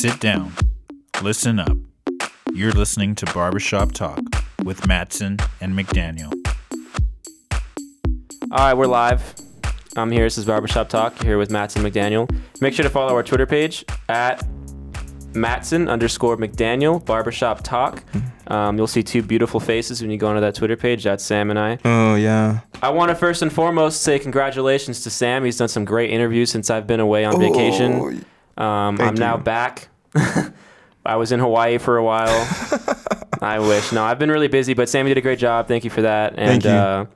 Sit down. Listen up. You're listening to Barbershop Talk with Matson and McDaniel. All right, we're live. I'm here. This is Barbershop Talk here with Matson McDaniel. Make sure to follow our Twitter page at Matson underscore McDaniel Barbershop Talk. Um, you'll see two beautiful faces when you go onto that Twitter page. That's Sam and I. Oh yeah. I want to first and foremost say congratulations to Sam. He's done some great interviews since I've been away on vacation. Um, I'm now back. I was in Hawaii for a while. I wish. No, I've been really busy, but Sammy did a great job. Thank you for that. And Thank you. Uh,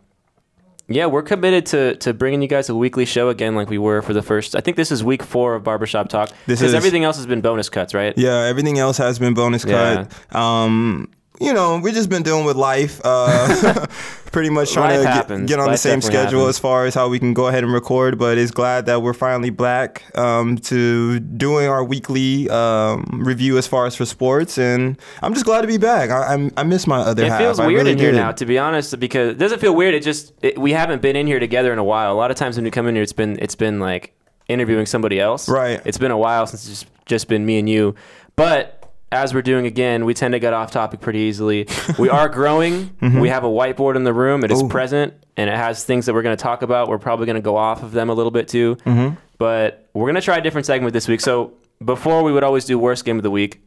yeah, we're committed to to bringing you guys a weekly show again, like we were for the first. I think this is week four of Barbershop Talk. This because is- everything else has been bonus cuts, right? Yeah, everything else has been bonus cut. Um, you know, we've just been dealing with life. Uh, pretty much trying Life to get, get on Life the same schedule happens. as far as how we can go ahead and record. But it's glad that we're finally back um, to doing our weekly um, review as far as for sports, and I'm just glad to be back. I, I miss my other It half. feels weird really in here did. now, to be honest, because it doesn't feel weird. It just it, we haven't been in here together in a while. A lot of times when we come in here, it's been it's been like interviewing somebody else. Right. It's been a while since it's just just been me and you. But as we're doing again, we tend to get off topic pretty easily. We are growing. Mm-hmm. We have a whiteboard in the room. It is present and it has things that we're going to talk about. We're probably going to go off of them a little bit too. Mm-hmm. But we're going to try a different segment this week. So before we would always do worst game of the week.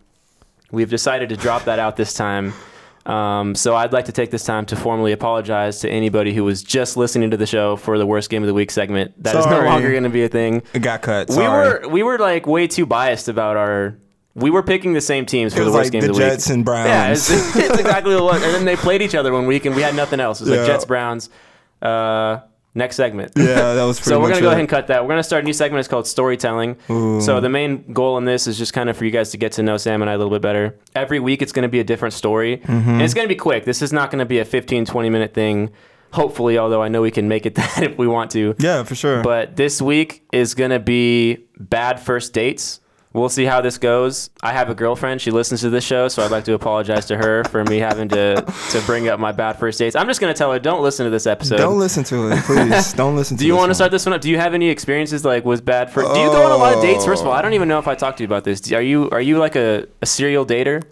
We've decided to drop that out this time. Um, so I'd like to take this time to formally apologize to anybody who was just listening to the show for the worst game of the week segment. That is no longer going to be a thing. It got cut. We were we were like way too biased about our. We were picking the same teams for It the worst like game the of the week. Jets and Browns. Yeah, it's, it's exactly what. it was. And then they played each other one week, and we had nothing else. It was like Jets Browns. Uh, next segment. yeah, that was pretty So we're gonna go ahead and cut that. We're gonna start a new segment. It's called storytelling. So the main goal in this is just kind of for you guys to get to know Sam and I a little bit better. Every week it's gonna be a different story, Mm-hmm. and it's gonna be quick. This is not gonna be a 15, 20 minute thing. Hopefully, although I know we can make it that if we want to. Yeah, for sure. But this week is gonna be bad first dates. We'll see how this goes. I have a girlfriend. She listens to this show, so I'd like to apologize to her for me having to to bring up my bad first dates. I'm just gonna tell her don't listen to this episode. don't listen to it, please. Don't listen to Do you want to start this one up? Do you have any experiences like with bad first? Do you go on a lot of dates? First of all, I don't even know if I talked to you about this. Are you are you like a, a serial dater?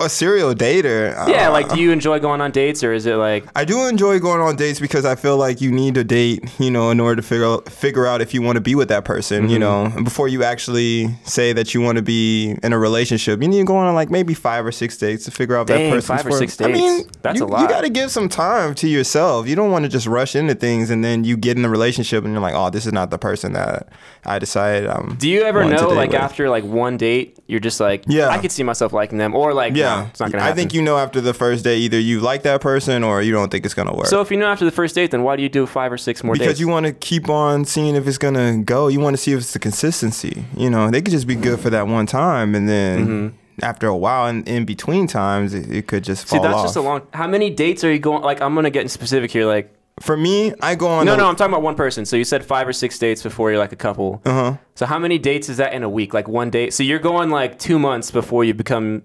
A serial dater. Yeah, Uh, like do you enjoy going on dates or is it like I do enjoy going on dates because I feel like you need a date, you know, in order to figure out, figure out if you want to be with that person, Mm-hmm. you know, before you actually say that you want to be in a relationship. You need to go on like maybe five or six dates to figure out Dang, that person's five or for- six I mean. That's you, a lot. You got to give some time to yourself. You don't want to just rush into things and then you get in a relationship and you're like, oh, this is not the person that I decided. Um, do you ever know like with. after like one date you're just like Yeah. I could see myself liking them or like Yeah, no, it's not gonna I think you know after the first day either you like that person or you don't think it's gonna work. so if you know after the first date, then why do you do five or six more because dates? you want to keep on seeing if it's gonna go. You want to see if it's the consistency. You know, they could just be good for that one time, and then after a while, and in between times, it, it could just Mm-hmm. See, that's off. just a long. How many dates are you going? Like, I'm gonna get in specific here. Like, for me, I go on. no, the- no, I'm talking about one person. So you said five or six dates before you're like a couple. Uh huh. So how many dates is that in a week? Like one date. So you're going like two months before you become.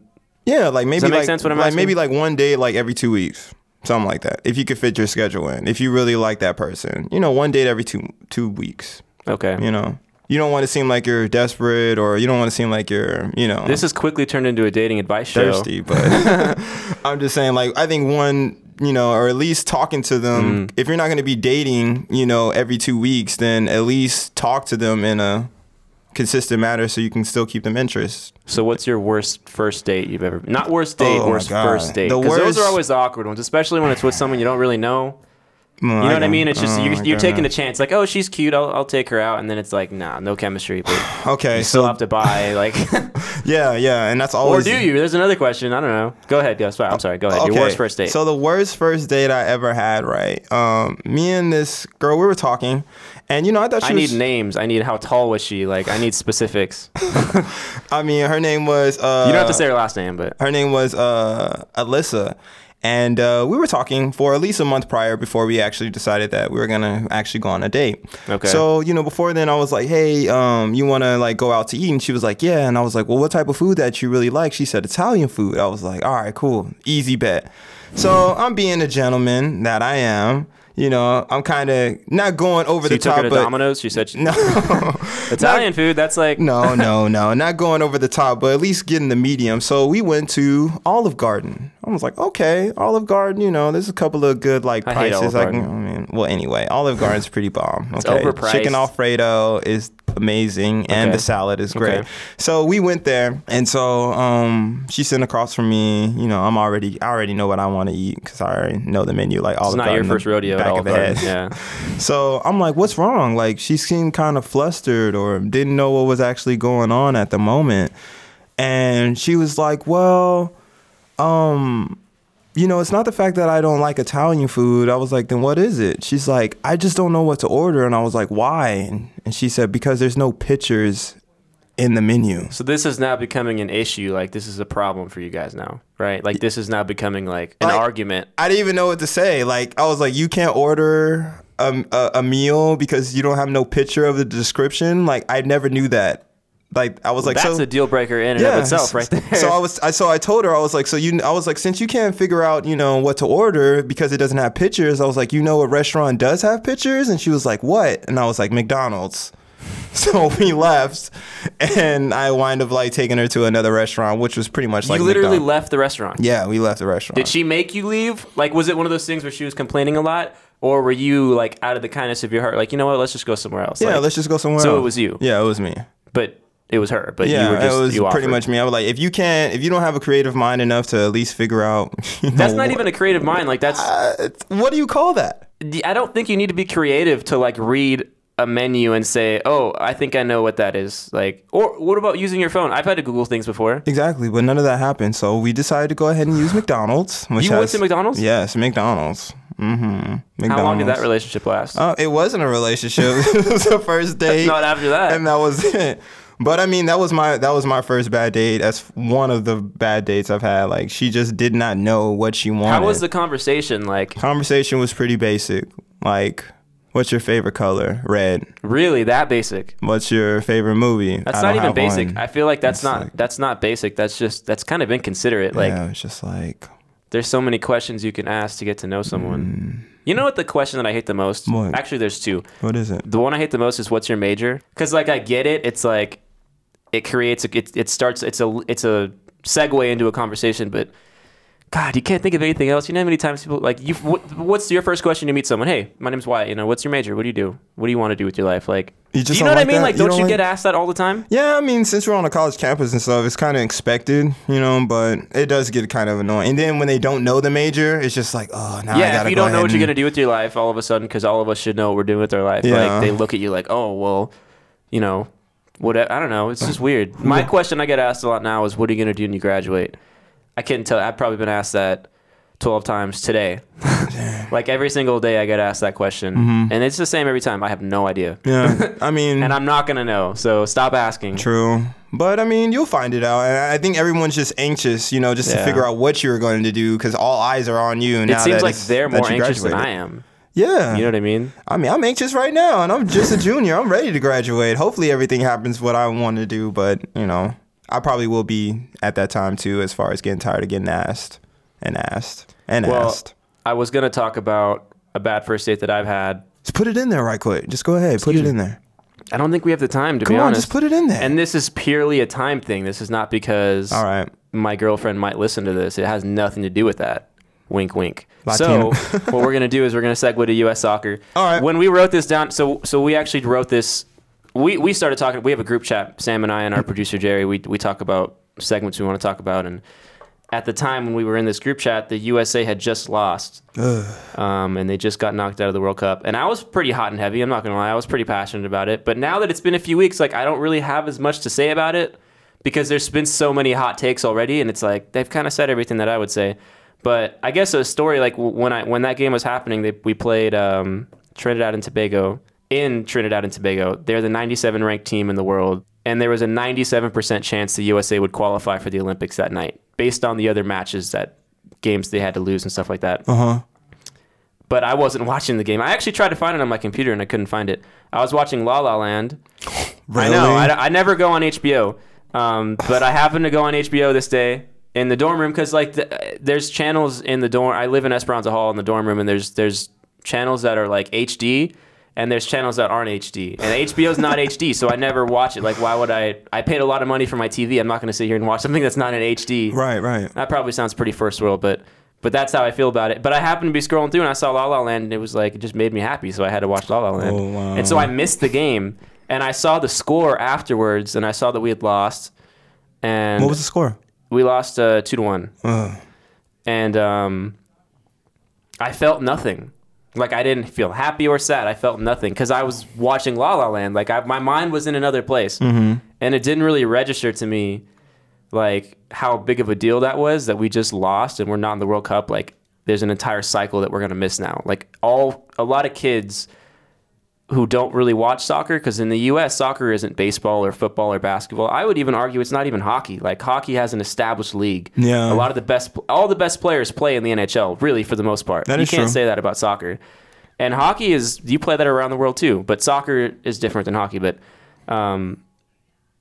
Yeah, like maybe like sense like maybe like one day, like every two weeks, something like that. If you could fit your schedule in, if you really like that person, you know, one date every two two weeks. Okay. You know, you don't want to seem like you're desperate, or you don't want to seem like you're, you know, This has quickly turned into a dating advice show. thirsty, but I'm just saying, like, I think one, you know, or at least talking to them. Mm. If you're not going to be dating, you know, every two weeks, then at least talk to them in a consistent manner so you can still keep them interest. So what's your worst first date you've ever? been? Not worst date, Oh worst first date. Because those are always awkward ones, especially when it's with someone you don't really know. You You know what I mean? It's just oh you're, you're taking a chance. Like, oh, she's cute. I'll, I'll take her out, and then it's like, nah, no chemistry. But Okay, you still so have to buy like. yeah, yeah, and that's or always. do you? There's another question. I don't know. Go ahead, Gus. I'm sorry. Go ahead. Your worst first date. So the worst first date I ever had, right? Um, me and this girl, we were talking, and you know, I thought she I was. need names. I need how tall was she? Like, I need specifics. I mean, her name was. Uh, You don't have to say her last name, but her name was uh, Alyssa. And uh, we were talking for at least a month prior before we actually decided that we were gonna actually go on a date. Okay. So you know, before then, I was like, "Hey, um, you want to like go out to eat?" And she was like, "Yeah." And I was like, "Well, what type of food that you really like?" She said, "Italian food." I was like, "All right, cool, easy bet." So I'm being a gentleman that I am. You know, I'm kind of not going over So the you took top, her to but Domino's. She said she, no, Italian food. That's like no, no, no, not going over the top, but at least getting the medium. So we went to Olive Garden. I was like, okay, Olive Garden. You know, there's a couple of good like I prices. Olive I can- Garden. I mean, well, anyway, Olive Garden's pretty bomb. Okay, overpriced. chicken Alfredo is amazing, and the salad is great. Okay. So we went there, and so um, she's sitting across from me. You know, I'm already, I already know what I want to eat because I already know the menu. Like it's not Garden, your first rodeo at back all. of the head. Yeah. So I'm like, what's wrong? Like she seemed kind of flustered or didn't know what was actually going on at the moment. And she was like, well, um, you know, it's not the fact that I don't like Italian food. I was like, then what is it? She's like, I just don't know what to order. And I was like, why? And, and she said, because there's no pictures in the menu. So this is now becoming an issue. Like this is a problem for you guys now, right? Like this is now becoming like an Like- argument. I didn't even know what to say. Like I was like, you can't order a, a, a meal because you don't have no picture of the description. Like I never knew that. Like I was like, That's so a deal breaker in and of itself, right there. So I was, I, so I told her, I was like, so you, I was like, since you can't figure out, you know, what to order because it doesn't have pictures, I was like, you know, what restaurant does have pictures? And she was like, what? And I was like, McDonald's. So we left, and I wind up like taking her to another restaurant, which was pretty much like you literally McDonald's. left the restaurant. Yeah, we left the restaurant. Did she make you leave? Like, was it one of those things where she was complaining a lot, or were you like out of the kindness of your heart, like, you know what, let's just go somewhere else? Yeah, Like, let's just go somewhere. Else. So it was you. Yeah, it was me. but it was her. But Yeah, you were just it was you pretty much me. I was like, if you can't, if you don't have a creative mind enough to at least figure out, you know, That's not even a creative mind. Like that's. Uh, what do you call that? I don't think you need to be creative to like read a menu and say, "Oh, I think I know what that is." Like, or what about using your phone? I've had to Google things before. Exactly, but none of that happened. So we decided to go ahead and use McDonald's. Which You went to McDonald's? Yes, McDonald's. Mm-hmm. McDonald's. How long did that relationship last? Uh, it wasn't a relationship. it was the first date. Not after that. and that was it. But I mean, that was my that was my first bad date. That's one of the bad dates I've had. Like she just did not know what she wanted. How was the conversation? Like, conversation? Was pretty basic. Like, what's your favorite color? Red. really that basic? What's your favorite movie? That's not even basic. one. I feel like that's It's not like- that's not basic. That's just that's kind of inconsiderate. Like, yeah, it's just like there's so many questions you can ask to get to know someone. You know what the question that I hate the most? Mm. What? Actually, there's two. what is it? The one I hate the most is what's your major? Because like I get it. It's like it creates a, it, it starts it's a it's a segue into a conversation, but God, you can't think of anything else. You know how many times people like you. What, what's your first question to meet someone? Hey, my name's Wyatt. You know, what's your major? What do you do? What do you want to do with your life? Like, You you know what I mean? that? Like, You don't don't you like- get asked that all the time? Yeah, I mean, since we're on a college campus and stuff, it's kind of expected, you know. But it does get kind of annoying. And then when they don't know the major, it's just like, oh, now I yeah, gotta if you don't know what you're gonna do with your life, all of a sudden, because all of us should know what we're doing with our life. Yeah. Like they look at you like, oh well, you know, what? I don't know. It's just weird. My question I get asked a lot now is, what are you gonna do when you graduate? I couldn't tell. I've probably been asked that twelve times today. like every single day, I get asked that question, Mm-hmm. and it's the same every time. I have no idea, Yeah, I mean, and I'm not gonna know. So stop asking. True. But I mean, you'll find it out. And I think everyone's just anxious, you know, just to figure out what you're going to do because all eyes are on you. It now seems that like they're more anxious than I am. Yeah. You know what I mean? I mean, I'm anxious right now and I'm just a junior. I'm ready to graduate. Hopefully, everything happens what I want to do. But, you know, I probably will be at that time too, as far as getting tired of getting asked and asked and Well, asked. I was gonna talk about a bad first date that I've had. Just put it in there right quick. Just go ahead. Put it in there. I don't think we have the time to Come be on, honest. just put it in there. And this is purely a time thing. This is not because all right. my girlfriend might listen to this. It has nothing to do with that. Wink, wink. Latino. So what we're gonna do is we're gonna segue to U.S. soccer. All right. When we wrote this down, so so we actually wrote this. We we started talking. We have a group chat. Sam and I and our producer Jerry. We we talk about segments we want to talk about. And at the time when we were in this group chat, the USA had just lost. Um, and they just got knocked out of the World Cup. And I was pretty hot and heavy. I'm not gonna lie. I was pretty passionate about it. But now that it's been a few weeks, like I don't really have as much to say about it because there's been so many hot takes already, and it's like they've kind of said everything that I would say. But I guess a story like when I when that game was happening, they, we played um, Trinidad and Tobago in Trinidad and Tobago. They're the 97 ranked team in the world, and there was a 97% chance the USA would qualify for the Olympics that night, based on the other matches that games they had to lose and stuff like that Uh huh. but I wasn't watching the game. I actually tried to find it on my computer and I couldn't find it. I was watching La La Land. Really? I know. I, I never go on HBO, um, but I happened to go on HBO this day in the dorm room because like the, there's channels in the dorm. I live in Esperanza Hall in the dorm room, and there's there's channels that are like HD and there's channels that aren't HD. And HBO's not HD, so I never watch it. Like why would I I paid a lot of money for my TV. I'm not going to sit here and watch something that's not in HD. Right, right. That probably sounds pretty first world, but but that's how I feel about it. But I happened to be scrolling through and I saw La La Land and it was like it just made me happy, so I had to watch La La Land. Oh, wow. And so I missed the game and I saw the score afterwards and I saw that we had lost. And What was the score? We lost uh, 2 to 1 Ugh. and um, I felt nothing. Like I didn't feel happy or sad. I felt nothing because I was watching La La Land. Like I, my mind was in another place, Mm-hmm. and it didn't really register to me, like how big of a deal that was that we just lost and we're not in the World Cup. Like there's an entire cycle that we're gonna miss now. Like all a lot of kids who don't really watch soccer because in the U.S. soccer isn't baseball or football or basketball. I would even argue it's not even hockey. Like hockey has an established league. Yeah. a lot of the best, all the best players play in the NHL. Really, for the most part, That you can't true. say that about soccer. And hockey is you play that around the world too, but soccer is different than hockey. But um,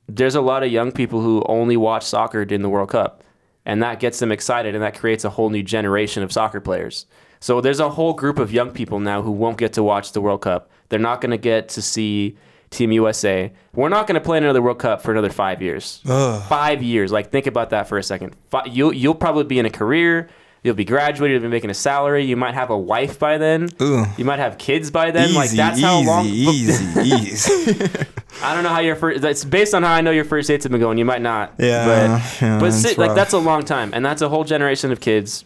there's a lot of young people who only watch soccer in the World Cup, and that gets them excited, and that creates a whole new generation of soccer players. So there's a whole group of young people now who won't get to watch the World Cup. They're not going to get to see Team USA. We're not going to play another World Cup for another five years. Ugh. Five years. Like think about that for a second. Fi- You'll you'll probably be in a career. You'll be graduated. You'll be making a salary. You might have a wife by then. Ooh. You might have kids by then. Easy, like that's easy, how long. easy, easy. I don't know how your first. That's based on how I know your first dates have been going. You might not. Yeah, But yeah, but it's si- like that's a long time, and that's a whole generation of kids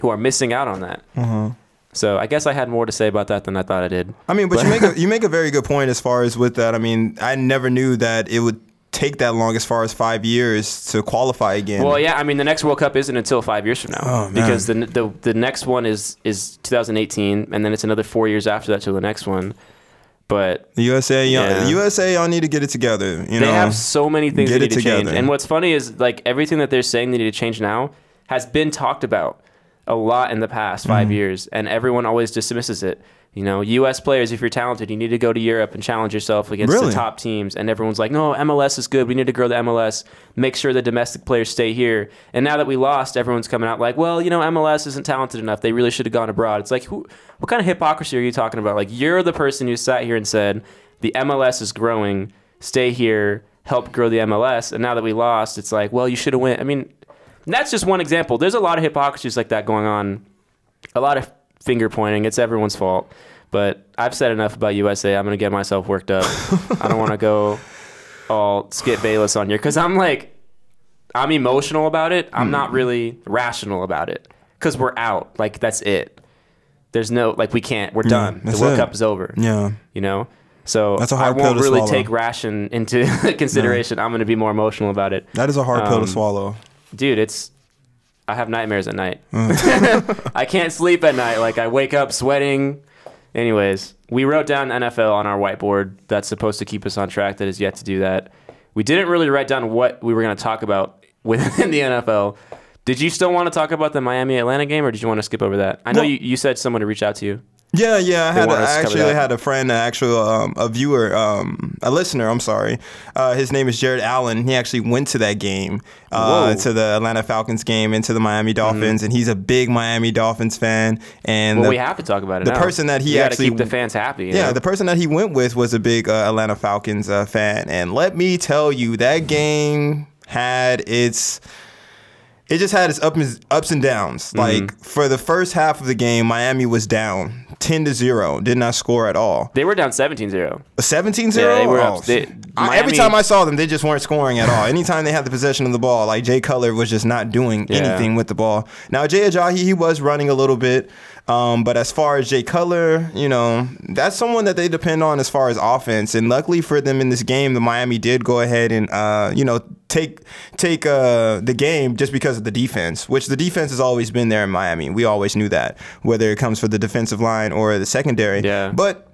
who are missing out on that. Uh-huh. So I guess I had more to say about that than I thought I did. I mean, but, you make a you make a very good point as far as with that. I mean, I never knew that it would take that long as far as five years to qualify again. Well, yeah, I mean the next World Cup isn't until five years from now Oh, because the, the the next one is is 2018, and then it's another four years after that till the next one. But The USA, y'all, Yeah. USA, y'all need to get it together. You they know, they have so many things get they it need to change. together. And what's funny is like everything that they're saying they need to change now has been talked about a lot in the past 5 Mm-hmm. years, and everyone always dismisses it. You know, U.S. players, if you're talented, you need to go to Europe and challenge yourself against Really? the top teams. And everyone's like, no, MLS is good. We need to grow the MLS. Make sure the domestic players stay here. And now that we lost, everyone's coming out like, well, you know, MLS isn't talented enough. They really should have gone abroad. It's like, who, what kind of hypocrisy are you talking about? Like, you're the person who sat here and said, the MLS is growing. Stay here, help grow the MLS. And now that we lost, it's like, well, you should have went. I mean, that's just one example. There's a lot of hypocrisies like that going on. A lot of finger pointing. It's everyone's fault. But I've said enough about USA. I'm gonna get myself worked up. I don't want to go all Skip Bayless on here because I'm like, I'm emotional about it. I'm Hmm. not really rational about it because we're out. Like that's it. There's no like we can't. We're done. The World it. Cup is over. yeah. You know. So That's a I hard pill won't to really swallow. take ration into consideration. I'm gonna be more emotional about it That is a hard pill Um, to swallow. Dude it's i have nightmares at night. Mm. i can't sleep at night. Like i wake up sweating. Anyways we wrote down nfl on our whiteboard that's supposed to keep us on track that is yet to do that. We didn't really write down what we were going to talk about within the nfl did you still want to talk about the miami atlanta game or did you want to skip over that? I know Well- you, you said someone to reach out to you Yeah, yeah. I had a, want us to I actually had a friend, an actual um, a viewer, um, a listener. I'm sorry. Uh, his name is Jared Allen. He actually went to that game, uh, Mm-hmm. to the Atlanta Falcons game, and to the Miami Dolphins, and he's a big Miami Dolphins fan. And well the, we have to talk about it the now. person that he You actually- keep the fans happy yeah, know? the person that he went with was a big uh, Atlanta Falcons uh, fan, and let me tell you, that game had its. It just had its ups and, ups and downs. Mm-hmm. Like for the first half of the game, Miami was down ten to zero, did not score at all. they were down 17-0 17 0? Yeah, they were up- oh, they- I, every time I saw them, they just weren't scoring at all. Anytime they had the possession of the ball, like Jay Cutler was just not doing Yeah. anything with the ball. Now, Jay Ajayi, he was running a little bit. Um, but as far as Jay Cutler, you know, that's someone that they depend on as far as offense. And luckily for them in this game, the Miami did go ahead and, uh, you know, take take uh, the game just because of the defense, which the defense has always been there in Miami. We always knew that, whether it comes for the defensive line or the secondary. Yeah. But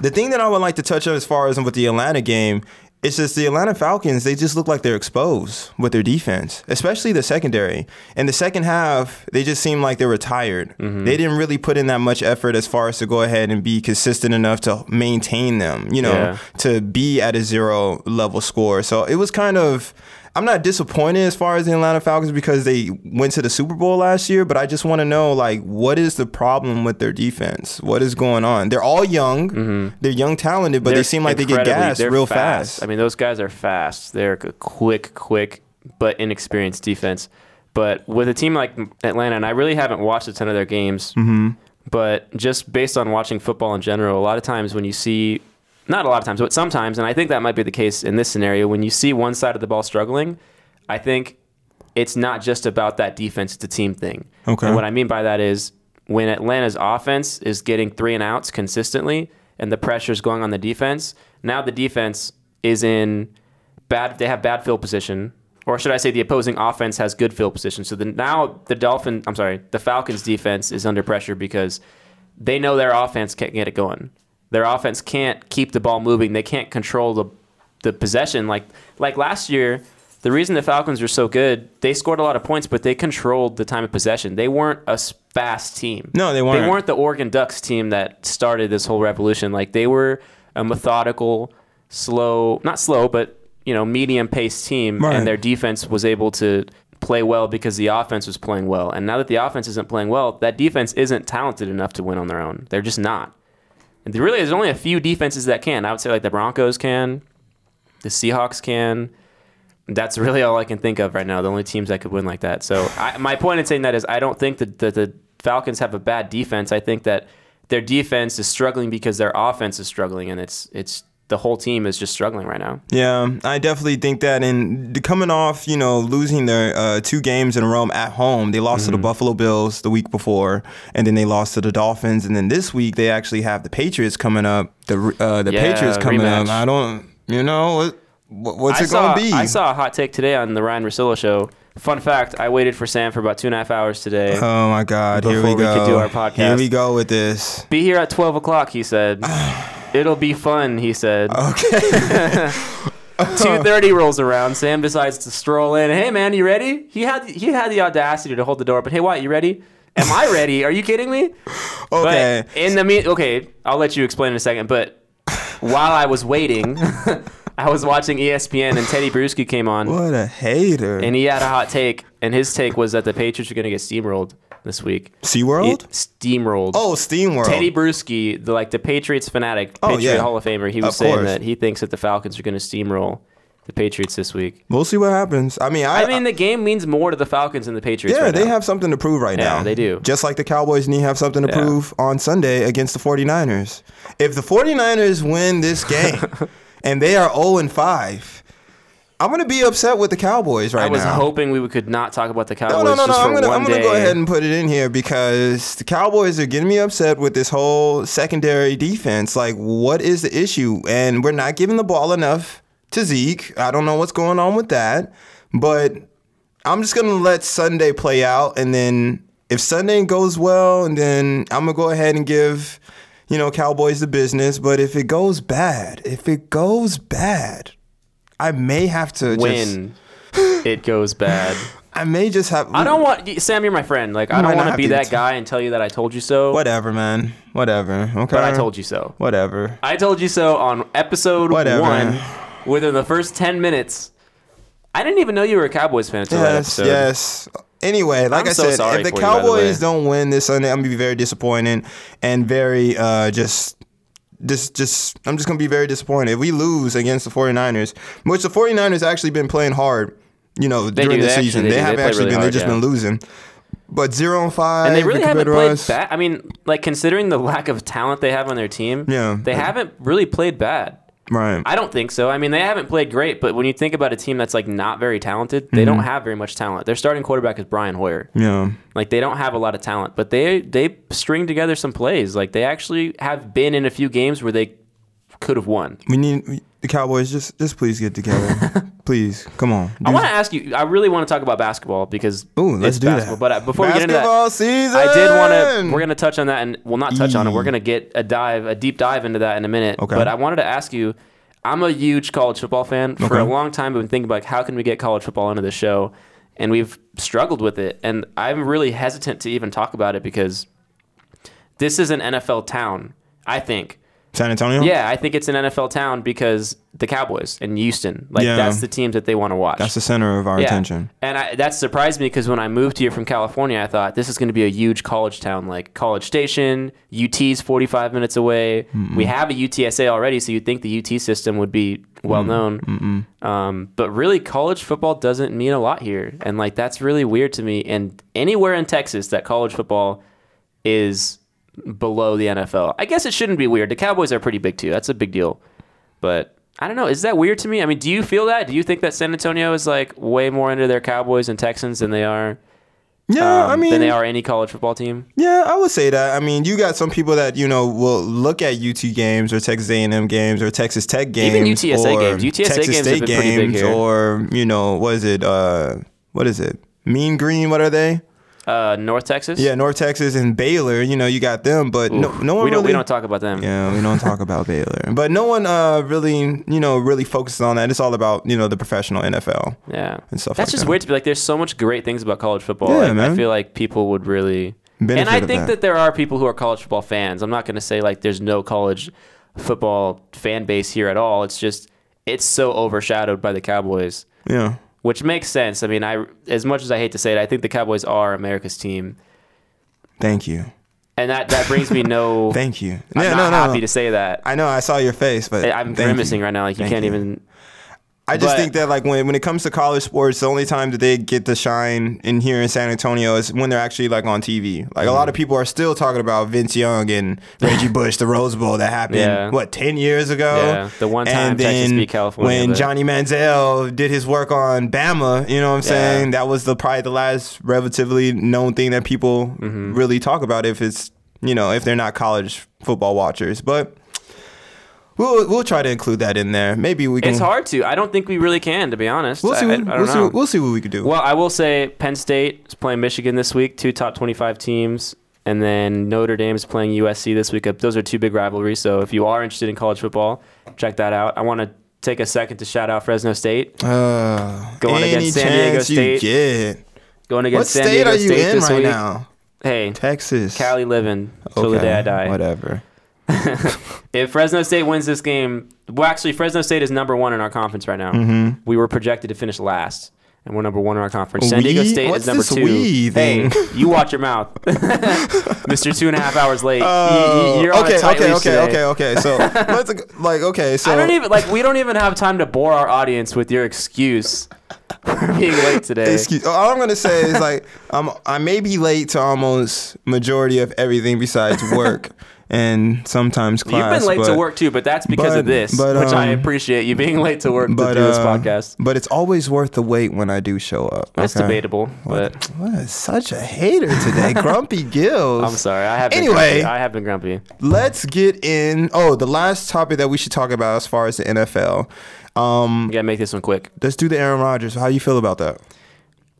the thing that I would like to touch on as far as with the Atlanta game, it's just the Atlanta Falcons, they just look like they're exposed with their defense, especially the secondary. In the second half, they just seemed like they were tired. Mm-hmm. They didn't really put in that much effort as far as to go ahead and be consistent enough to maintain them, you know, Yeah. to be at a zero level score. So it was kind of I'm not disappointed as far as the Atlanta Falcons because they went to the Super Bowl last year, but I just want to know like what is the problem with their defense? What is going on? They're all young. They're young talented, but they They're seem like they get gassed real fast. I mean, those guys are fast. They're a quick, quick, but inexperienced defense. But with a team like Atlanta, and I really haven't watched a ton of their games, Mm-hmm. but just based on watching football in general, a lot of times when you see, not a lot of times, but sometimes, and I think that might be the case in this scenario, when you see one side of the ball struggling, I think it's not just about that defense, it's a team thing. Okay. And what I mean by that is when Atlanta's offense is getting three and outs consistently and the pressure's going on the defense, now the defense is in bad they have bad field position. Or should I say the opposing offense has good field position. So the, now the Dolphin I'm sorry, the Falcons defense is under pressure because they know their offense can't get it going. Their offense can't keep the ball moving. They can't control the the possession like like last year. The reason the Falcons were so good, they scored a lot of points, but they controlled the time of possession. They weren't a fast team. No, they weren't. They weren't the Oregon Ducks team that started this whole revolution. Like they were a methodical, slow, not slow, but you know, medium paced team, Right. and their defense was able to play well because the offense was playing well. And now that the offense isn't playing well, that defense isn't talented enough to win on their own. They're just not. Really, there's only a few defenses that can. I would say like the Broncos can, the Seahawks can. That's really all I can think of right now. The only teams that could win like that. So I, my point in saying that is I don't think that the, the Falcons have a bad defense. I think that their defense is struggling because their offense is struggling, and it's it's the whole team is just struggling right now. Yeah, I definitely think that. And coming off, you know, losing their uh, two games in a row at home, they lost to the Buffalo Bills the week before, and then they lost to the Dolphins, and then this week they actually have the Patriots coming up. The uh, the Yeah, Patriots coming rematch. up. I don't, you know, what, what- what's I it gonna be? I saw a hot take today on the Ryan Russillo show. Fun fact: I waited for Sam for about two and a half hours today. Oh my God! Here we Before we go. could do our Here we go with this. Be here at twelve o'clock, he said. It'll be fun, he said. Okay. Two thirty rolls around. Sam decides to stroll in. Hey man, you ready? He had he had the audacity to hold the door. But hey, what? you ready? Am I ready? Are you kidding me? okay. But in the mean, okay, I'll let you explain in a second. But while I was waiting, I was watching ESPN and Tedy Bruschi came on, what a hater. and he had a hot take. And his take was that the Patriots are going to get steamrolled this week. SeaWorld? It- steamrolled. oh, SteamWorld. Tedy Bruschi, the like the Patriots fanatic, Oh, Patriot yeah. Hall of Famer, he was Of saying course. that he thinks that the Falcons are going to steamroll the Patriots this week. We'll see what happens. I mean, I, I mean, the game means more to the Falcons than the Patriots. Yeah, right they now. have something to prove right Yeah, now. they do. Just like the Cowboys need to have something to Yeah. prove on Sunday against the 49ers. If the 49ers win this game and they are 0 and 5, I'm going to be upset with the Cowboys right now. I was now. hoping we could not talk about the Cowboys no, no, no, no. just for I'm gonna, I'm gonna go ahead and put it in here because the Cowboys are getting me upset with this whole secondary defense. Like, what is the issue? And we're not giving the ball enough to Zeke. I don't know what's going on with that, but I'm just gonna let Sunday play out, and then if Sunday goes well, and then I'm gonna go ahead and give, you know, Cowboys the business. But if it goes bad, if it goes bad, I may have to just, it goes bad. I may just have. I don't want Sam. You're my friend. Like I don't want to be that guy and tell you that I told you so. Whatever, man. Whatever. Okay. But I told you so. Whatever. I told you so on episode Whatever. one. Within the first ten minutes, I didn't even know you were a Cowboys fan until that Yes. episode. Yes. Anyway, like I'm I said, if the for you, the Cowboys don't win this Sunday, I'm gonna be very disappointed and very uh just. Just, just, I'm just gonna be very disappointed. If we lose against the 49ers, which the 49ers actually been playing hard, you know, They during do. the actually- season. they They, haven't actually really been. hard, They've just yeah. been losing. But zero and five, And they really haven't played bad. I mean, like considering the lack of talent they have on their team, Yeah. they haven't really played bad. Right. I don't think so. I mean, they haven't played great, but when you think about a team that's like not very talented, they Mm-hmm. don't have very much talent. Their starting quarterback is Brian Hoyer. yeah. Like they don't have a lot of talent, but they they string together some plays. Like they actually have been in a few games where they could have won. We need the Cowboys. Just, just please get together. please, come on. I want to ask you. I really want to talk about basketball because Ooh, let's it's do that. But uh, before we get into Basketball that, season. I did want to. We're going to touch on that, and we'll not touch on it. We're going to get a dive, a deep dive into that in a minute. Okay. But I wanted to ask you. I'm a huge college football fan. For Okay. a long time, I've been thinking about how can we get college football into the show, and we've struggled with it. And I'm really hesitant to even talk about it because this is an NFL town. I think. San Antonio. Yeah, I think it's an NFL town because the Cowboys and Houston. Like Yeah. that's the teams that they want to watch. That's the center of our Yeah. attention. And I, that surprised me because when I moved here from California, I thought this is going to be a huge college town, like College Station. UT's 45 minutes away. We have a UTSA already, so you'd think the UT system would be well known. Um, but really, college football doesn't mean a lot here, and like that's really weird to me. And anywhere in Texas that college football is below the NFL, I guess it shouldn't be weird. The Cowboys are pretty big too. That's a big deal, but. I don't know. Is that weird to me? I mean, do you feel that? Do you think that San Antonio is like way more into their Cowboys and Texans than they are Yeah, um, I mean, than they are any college football team? Yeah, I would say that. I mean, you got some people that you know will look at UT games or Texas A&M games or Texas Tech games, Even UTSA games. UTSA Texas games State been pretty big games, here. or you know, what is it? Uh, what is it? Mean Green? What are they? Uh, North Texas. Yeah, North Texas and Baylor. You know, you got them, but no, no one we don't really. we don't talk about them. yeah, we don't talk about Baylor, but no one uh really, you know, really focuses on that. It's all about you know the professional NFL. Yeah. And stuff That's like just that. weird to be like. There's so much great things about college football. Yeah, Like, I feel like people would really. Benefit and I think that. that. there are people who are college football fans. I'm not going to say like there's no college football fan base here at all. It's just it's so overshadowed by the Cowboys, Yeah, which makes sense. I mean, I as much as I hate to say it, I think the Cowboys are America's team, thank you, and that that brings me no. thank you. I'm yeah, not no, no, happy no. to say that. I know I saw your face, but I'm grimacing you. right now. Like you Thank can't you. even. I just But- think that like when when it comes to college sports, the only time that they get to shine in here in San Antonio is when they're actually like on TV. Like a lot Mm-hmm. of people are still talking about Vince Young and Reggie Bush, the Rose Bowl that happened Yeah. what ten years ago. Yeah, the one time Texas beat California, When but- Johnny Manziel did his work on Bama, you know what I'm saying? That was the probably the last relatively known thing that people Mm-hmm. really talk about if it's you know if they're not college football watchers, but. We'll, we'll try to include that in there. Maybe we can. It's hard to. I don't think we really can, to be honest. We'll see. I, I, I what- don't we'll, see know. what- we'll see what we can do. Well, I will say Penn State is playing Michigan this week, two top 25 teams. And then Notre Dame is playing USC this week. Those are two big rivalries. So if you are interested in college football, check that out. I want to take a second to shout out Fresno State. Uh, Going against San Diego chance you State. get. Going What against San state Diego are you State in right week. now? Hey, Texas. Cali living till the day I die. Whatever. If Fresno State wins this game, well, actually, Fresno State is number one in our conference right now. Mm-hmm. We were projected to finish last, and we're number one in our conference. San Diego We? State What's is number two. we hey, you watch your mouth, Mister. Two and a half hours late. Oh, you, are on okay, a tight okay, okay, today. okay, okay. So let's like okay. So I don't even like. We don't even have time to bore our audience with your excuse for being late today. Excuse. All I'm gonna say is like I'm I may be late to almost majority of everything besides work and sometimes class. You've been late but, to work too, but that's because but- of this, but, which I um, appreciate you being late to work to But do this uh, podcast. But it's always worth the wait when I do show up. That's okay? debatable, but What is such a hater today, Grumpy Gills. I'm sorry. I have been Anyway. grumpy. I have been grumpy. Let's get in. Oh, the last topic that we should talk about as far as the NFL. Um, We gotta make this one quick. let's do the Aaron Rodgers. How you feel about that?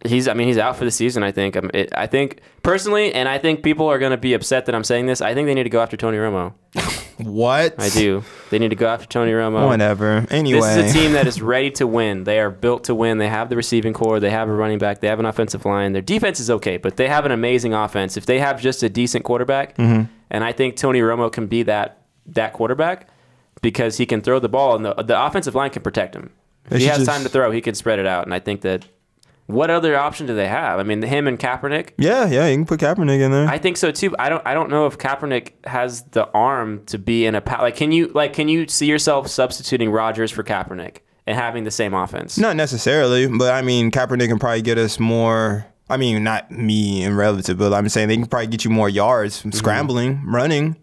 He's, I mean, he's out for the season. I think. Um, it, I think personally, and I think people are gonna be upset that I'm saying this. I think they need to go after Tony Romo. What? I do. They need to go after Tony Romo. Whatever. Anyway, This is a team that is ready to win. They are built to win. They have the receiving core. They have a running back. They have an offensive line. Their defense is okay, but they have an amazing offense. If they have just a decent quarterback, Mm-hmm. and I think Tony Romo can be that that quarterback because he can throw the ball and the the offensive line can protect him. If he has just- time to throw, he can spread it out. And I think that what other option do they have? I mean, him and Kaepernick. yeah, yeah, you can put Kaepernick in there. I think so too. I don't. I don't know if Kaepernick has the arm to be in a pa- like. Can you like? Can you see yourself substituting Rodgers for Kaepernick and having the same offense? Not necessarily, but I mean, Kaepernick can probably get us more. I mean, not me in relative, but I'm saying they can probably get you more yards Mm-hmm. from scrambling, running.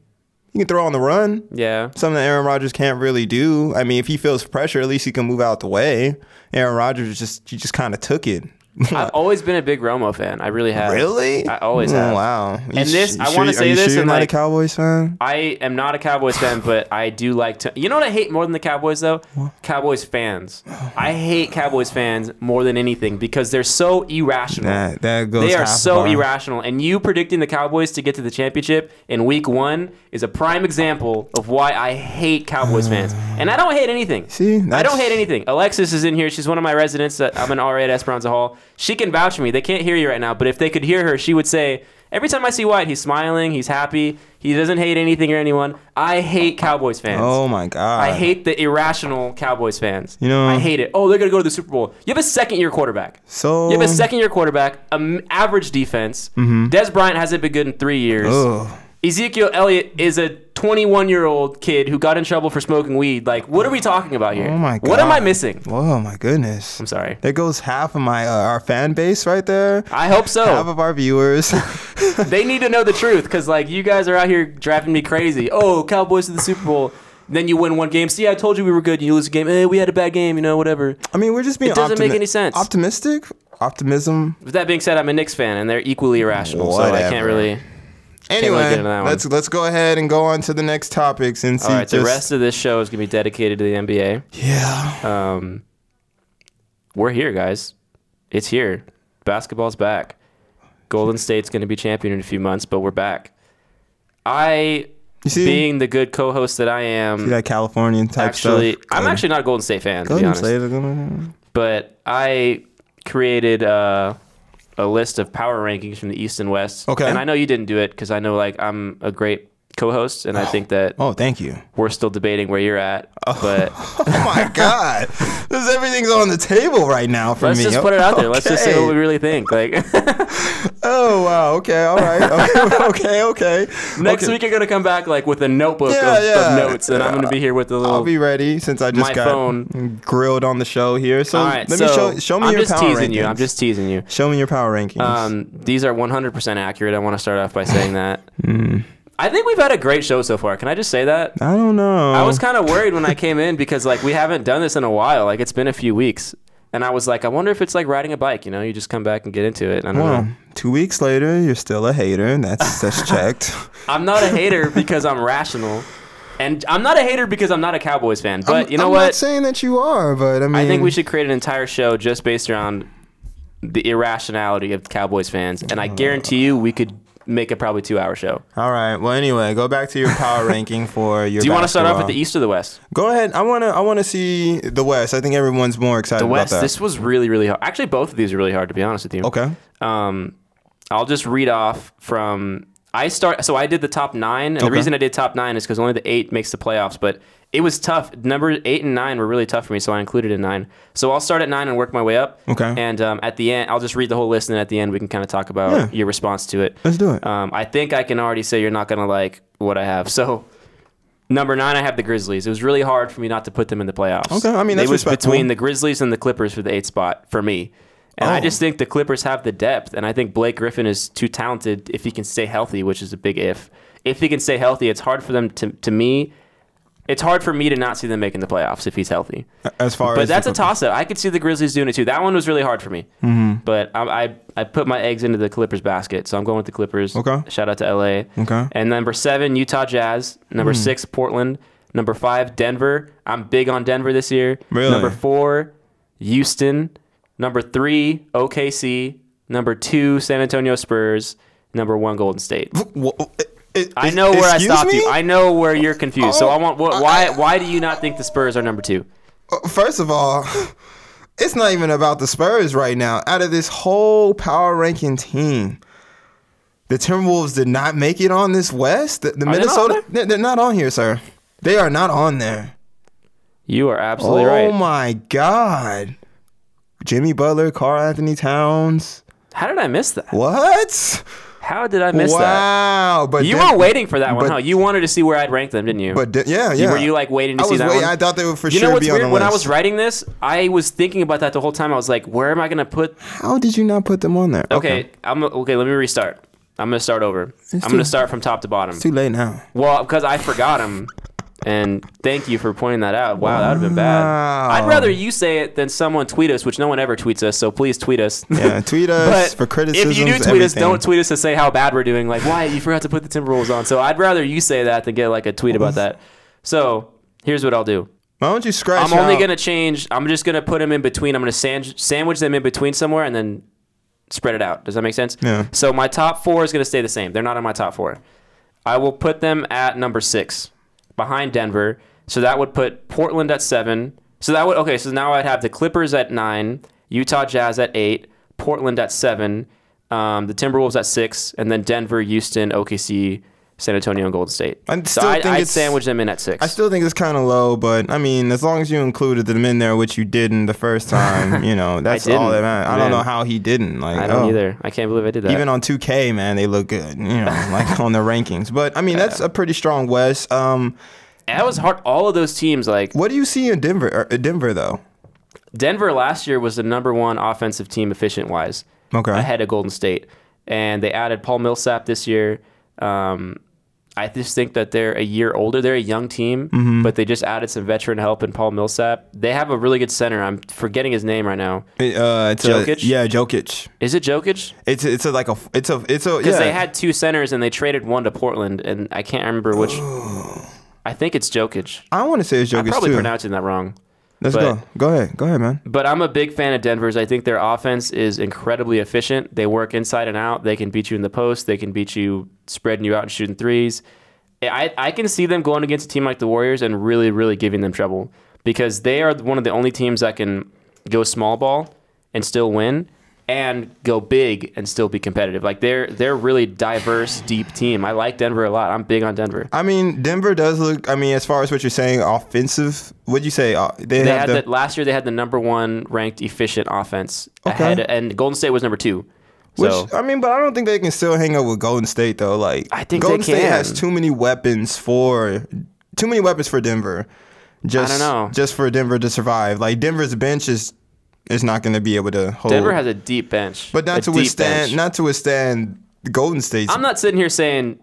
You can throw on the run. Yeah. Something that Aaron Rodgers can't really do. I mean, if he feels pressure, at least he can move out the way. Aaron Rodgers just he just kind of took it. I've always been a big Romo fan. I really have. really? I always Oh, have. Mm, wow. You And this- sh- I wanna say you this Sure you're and, not like- a Cowboys fan. I am not a Cowboys fan, but I do like to. You know what I hate more than the Cowboys though? Cowboys fans. Oh I hate Cowboys fans more than anything because they're so irrational. That that goes. They are so irrational. And you predicting the Cowboys to get to the championship in week one is a prime example of why I hate Cowboys fans. And I don't hate anything. See, I don't hate anything. Alexis is in here. She's one of my residents. That I'm an RA at Esperanza Hall. She can vouch for me. They can't hear you right now, but if they could hear her, she would say Every time I see White, he's smiling, he's happy, he doesn't hate anything or anyone. I hate Cowboys fans. Oh my god. I hate the irrational Cowboys fans. You know- I hate it. Oh, they're gonna go to the Super Bowl. You have a second year quarterback. So You have a second year quarterback, an average defense. Mm-hmm. Dez Bryant hasn't been good in three years. Ugh. Ezekiel Elliott is a 21 year old kid who got in trouble for smoking weed. Like, what are we talking about here? Oh my god. What am I missing? Oh my goodness. I'm sorry. There goes half of my uh, our fan base right there. I hope so. Half of our viewers. they need to know the truth because, like, you guys are out here driving me crazy. Oh, Cowboys to the Super Bowl. Then you win one game. See, I told you we were good. You lose a game. Eh, we had a bad game. You know, whatever. I mean, we're just being. It doesn't make any sense. Optimistic, optimism. With that being said, I'm a Knicks fan, and they're equally irrational. So I can't really. Anyway, let's let's go ahead and go on to the next topics and see. All right, the rest of this show is gonna be dedicated to the NBA. Yeah. Um, we're here, guys. It's here. Basketball's back. Golden State's going to be champion in a few months, but we're back. I, You see, being the good co-host that I see am, that Californian type actually, stuff. I'm actually not a Golden State fan, to be honest. State But I created uh, a list of power rankings from the East and West. Okay. And I know you didn't do it because I know like I'm a great co-host, and I think that Oh, thank you. we're still debating where you're at. But Oh my God, this everything's on the table right now for me. let's just put it out there. Let's just say Okay. what we really think. Like. Oh wow. Okay. All right. Okay. okay. Okay. Next okay. week, you're gonna come back like with a notebook Yeah, of, yeah. of notes, and I'm gonna be here with the little. I'll be ready since I just got phone. grilled on the show here. So right, let so me show show me I'm your just power teasing rankings. you. I'm just teasing you. show me your power rankings. Um, these are 100% accurate. I want to start off by saying that. Hmm. I think we've had a great show so far. Can I just say that? I don't know. I was kind of worried when I came in because like we haven't done this in a while. Like it's been a few weeks, and I was like, I wonder if it's like riding a bike. You know, you just come back and get into it. I don't Well, know. two weeks later, you're still a hater. And that's that's checked. I'm not a hater because I'm rational, and I'm not a hater because I'm not a Cowboys fan. But I'm, you know what I'm not saying that you are, but I mean, I think we should create an entire show just based around the irrationality of Cowboys fans, and I uh, guarantee you we could make a probably two-hour show. All right. Well, anyway, go back to your power ranking for your. Do you want to start off with the East or the West? Go ahead. I wanna I wanna see the West. I think everyone's more excited The West. about that. This was really, really hard. Actually, both of these are really hard to be honest with you. okay. Um, I'll just read off from. I start. So I did the top nine, and the reason I did top nine is because only the eight makes the playoffs. But it was tough. Number eight and nine were really tough for me, so I included in nine. So I'll start at nine and work my way up. Okay. And um, at the end, I'll just read the whole list, and at the end, we can kind of talk about Yeah. your response to it. Let's do it. Um, I think I can already say you're not gonna like what I have. So. Number nine, I have the Grizzlies. It was really hard for me not to put them in the playoffs. Okay, I mean, that's it was between the Grizzlies and the Clippers for the eighth spot for me. And I Oh. just think the Clippers have the depth, and I think Blake Griffin is too talented if he can stay healthy, which is a big if. If he can stay healthy, it's hard for them to, to me. It's hard for me to not see them making the playoffs if he's healthy. As far But as that's a toss up. I could see the Grizzlies doing it too. That one was really hard for me. Mm-hmm. But I, I I put my eggs into the Clippers basket, so I'm going with the Clippers. Okay. Shout out to LA. Okay. And number seven, Utah Jazz. Number Hmm. six, Portland. Number five, Denver. I'm big on Denver this year. Really? Number four, Houston. Number three, OKC. Number two, San Antonio Spurs. Number one, Golden State. I know where I stopped me? you. I know where you're confused. so Oh, I want what, why why do you not think the Spurs are number two? Uh, First of all, it's not even about the Spurs right now. Out of this whole power ranking team, the Timberwolves did not make it on this West. The, the they Minnesota, they're, they're not on here, sir. They are not on there. You are absolutely oh right. Oh my God. Jimmy Butler, Karl Anthony Towns. How did I miss that? What? How did I miss that? wow. But You then- were waiting for that one, but- huh? You wanted to see where I'd rank them, didn't you? But yeah, You- yeah. were you like waiting to I see that waiting. one? I thought they would for you sure know what's be on weird? the When I was writing this, I was thinking about that the whole time. I was like, where am I gonna put? How did you not put them on there? Okay, I'm okay. Let me restart. I'm gonna start over. I'm too- gonna start from top to bottom. It's too late now. Well, because I forgot them. And thank you for pointing that out. Wow, that would have been bad. Wow. I'd rather you say it than someone tweet us, which no one ever tweets us. So please tweet us. Yeah, tweet us for criticism. if you do tweet us, don't tweet us to say how bad we're doing. Like, why you forgot to put the Timberwolves on. So I'd rather you say that than get like a tweet about that. So here's what I'll do. Why don't you scratch I'm only out- gonna change. I'm just gonna put them in between. I'm gonna sand, sandwich them in between somewhere and then spread it out. Does that make sense? Yeah. So my top four is gonna stay the same. They're not in my top four. I will put them at number six, behind Denver. So that would put Portland at seven. So that would okay. So now I'd have the Clippers at nine, Utah Jazz at eight, Portland at seven, Um, the Timberwolves at six, and then Denver, Houston, OKC, San Antonio, and Golden State. I so still I, it's- sandwich them in at six. I still think it's kind of low, but I mean, as long as you included them in there, which you didn't the first time, you know, that's all that matters. I don't know how he didn't. Like, I don't oh. either. I can't believe I did that. Even on 2K, man, they look good, you know, like on the rankings. But I mean, that's a pretty strong West. Um, that was hard. All of those teams, like what do you see in Denver? Or, uh, Denver though. Denver last year was the number one offensive team efficient wise, Okay. ahead of Golden State, and they added Paul Millsap this year. Um, I just think that they're a year older. They're a young team, Mm-hmm. but they just added some veteran help in Paul Millsap. They have a really good center. I'm forgetting his name right now. It, uh, it's Jokic? A, yeah, Jokic. Is it Jokic? It's it's a, like a it's a it's a Because yeah. they had two centers and they traded one to Portland, and I can't remember which. I think it's Jokic. I want to say it's Jokic. I'm probably too. pronouncing that wrong. Let's but- go. Go ahead. Go ahead, man. But I'm a big fan of Denver's. I think their offense is incredibly efficient. They work inside and out. They can beat you in the post. They can beat you spreading you out and shooting threes. I, I can see them going against a team like the Warriors and really, really giving them trouble because they are one of the only teams that can go small ball and still win and go big and still be competitive. Like they're they're really diverse, deep team. I like Denver a lot. I'm big on Denver. I mean, Denver does look. I mean, as far as what you're saying, offensive. What'd you say? Uh, they, had the. the, last year. They had the number one ranked efficient offense Okay. ahead, and Golden State was number two. which So I mean, but I don't think they can still hang up with Golden State though. Like I think Golden State has too many weapons for too many weapons for Denver. Just I don't know. Just for Denver to survive. Like Denver's bench is is not going to be able to hold. Denver has a deep bench, but not to withstand. bench. Not to withstand Golden State. I'm not sitting here saying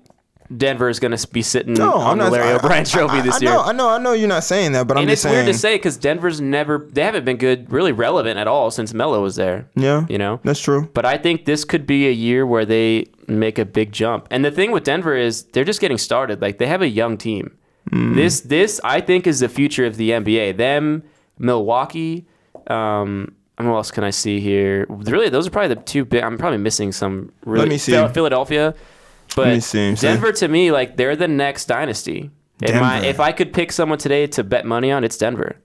Denver is going to be sitting no, on I'm the. Larry I- O'Brien I- Trophy I- this I year. know, I know, I know. You're not saying that, but I'm and just it's saying. weird to say because Denver's never they haven't been good, really relevant at all since Melo was there. Yeah, you know. that's true. But I think this could be a year where they make a big jump. And the thing with Denver is they're just getting started. Like they have a young team. Hmm. This this I think is the future of the NBA. Them, Milwaukee, um, and what else can I see here? Really, those are probably the two big. I'm probably missing some. Really, me see. Philadelphia, but me see. Denver to me, like they're the next dynasty. In my, Denver. if I could pick someone today to bet money on, it's Denver.